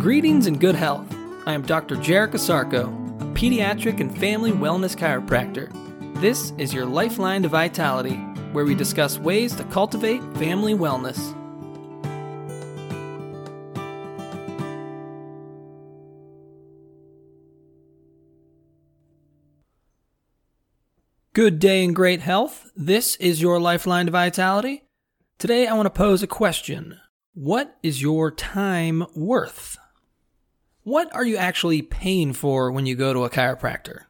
Greetings and good health. I am Dr. Jarek Asarko, a pediatric and family wellness chiropractor. This is your lifeline to vitality, where we discuss ways to cultivate family wellness. Good day and great health. This is your lifeline to vitality. Today I want to pose a question. What is your time worth? What are you actually paying for when you go to a chiropractor?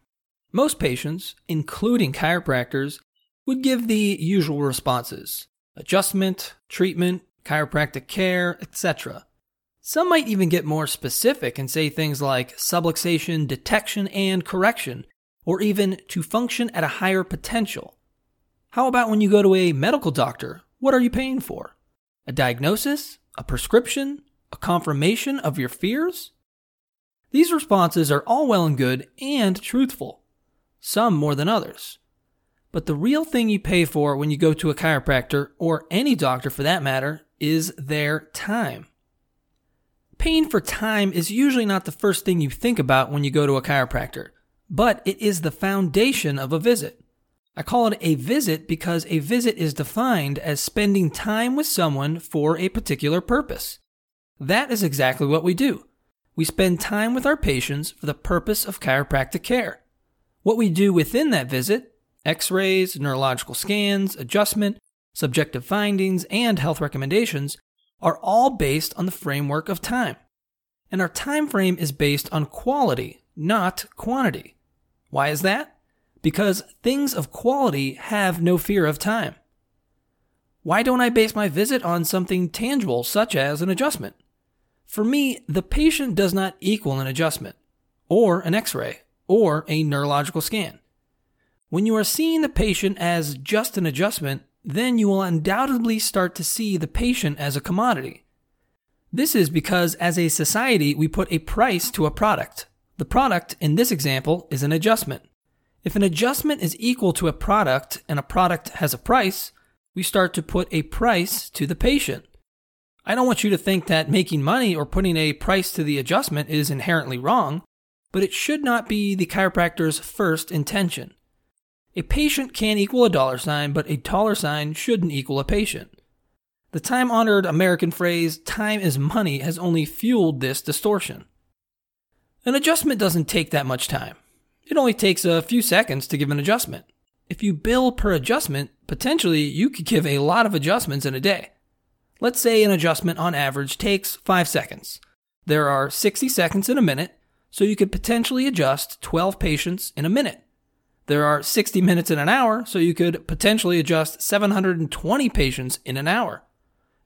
Most patients, including chiropractors, would give the usual responses adjustment, treatment, chiropractic care, etc. Some might even get more specific and say things like subluxation detection and correction, or even to function at a higher potential. How about when you go to a medical doctor? What are you paying for? A diagnosis? A prescription? A confirmation of your fears? These responses are all well and good and truthful, some more than others. But the real thing you pay for when you go to a chiropractor, or any doctor for that matter, is their time. Paying for time is usually not the first thing you think about when you go to a chiropractor, but it is the foundation of a visit. I call it a visit because a visit is defined as spending time with someone for a particular purpose. That is exactly what we do. We spend time with our patients for the purpose of chiropractic care. What we do within that visit x rays, neurological scans, adjustment, subjective findings, and health recommendations are all based on the framework of time. And our time frame is based on quality, not quantity. Why is that? Because things of quality have no fear of time. Why don't I base my visit on something tangible, such as an adjustment? For me, the patient does not equal an adjustment, or an x ray, or a neurological scan. When you are seeing the patient as just an adjustment, then you will undoubtedly start to see the patient as a commodity. This is because as a society, we put a price to a product. The product, in this example, is an adjustment. If an adjustment is equal to a product and a product has a price, we start to put a price to the patient. I don't want you to think that making money or putting a price to the adjustment is inherently wrong, but it should not be the chiropractor's first intention. A patient can equal a dollar sign, but a dollar sign shouldn't equal a patient. The time honored American phrase, time is money, has only fueled this distortion. An adjustment doesn't take that much time. It only takes a few seconds to give an adjustment. If you bill per adjustment, potentially you could give a lot of adjustments in a day. Let's say an adjustment on average takes 5 seconds. There are 60 seconds in a minute, so you could potentially adjust 12 patients in a minute. There are 60 minutes in an hour, so you could potentially adjust 720 patients in an hour.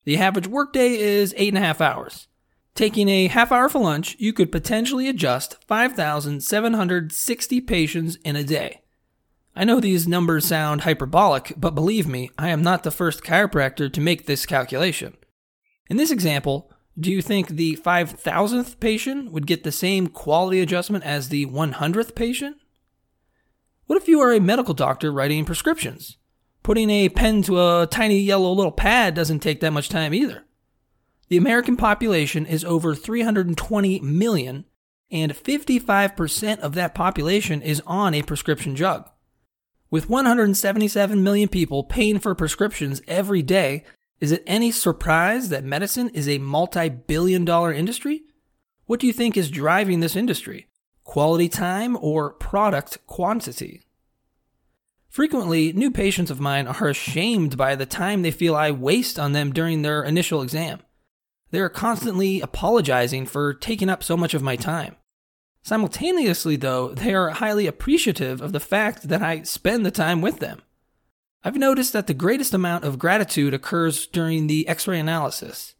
The average workday is 8.5 hours. Taking a half hour for lunch, you could potentially adjust 5,760 patients in a day. I know these numbers sound hyperbolic, but believe me, I am not the first chiropractor to make this calculation. In this example, do you think the 5,000th patient would get the same quality adjustment as the 100th patient? What if you are a medical doctor writing prescriptions? Putting a pen to a tiny yellow little pad doesn't take that much time either. The American population is over 320 million, and 55% of that population is on a prescription drug. With 177 million people paying for prescriptions every day, is it any surprise that medicine is a multi billion dollar industry? What do you think is driving this industry? Quality time or product quantity? Frequently, new patients of mine are ashamed by the time they feel I waste on them during their initial exam. They are constantly apologizing for taking up so much of my time. Simultaneously, though, they are highly appreciative of the fact that I spend the time with them. I've noticed that the greatest amount of gratitude occurs during the x ray analysis.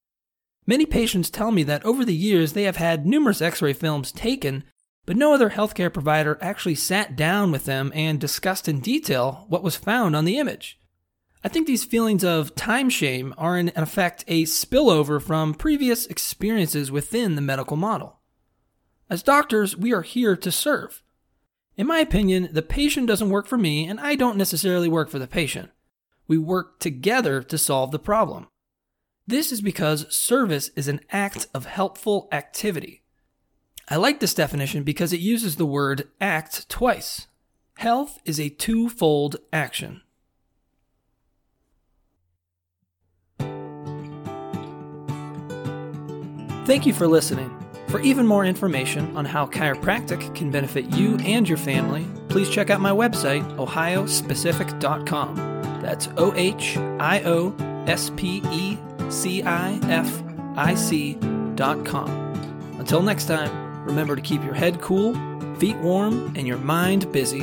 Many patients tell me that over the years they have had numerous x ray films taken, but no other healthcare provider actually sat down with them and discussed in detail what was found on the image. I think these feelings of time shame are in effect a spillover from previous experiences within the medical model. As doctors, we are here to serve. In my opinion, the patient doesn't work for me, and I don't necessarily work for the patient. We work together to solve the problem. This is because service is an act of helpful activity. I like this definition because it uses the word act twice. Health is a twofold action. Thank you for listening. For even more information on how chiropractic can benefit you and your family, please check out my website, ohiospecific.com. That's O H I O S P E C I F I C.com. Until next time, remember to keep your head cool, feet warm, and your mind busy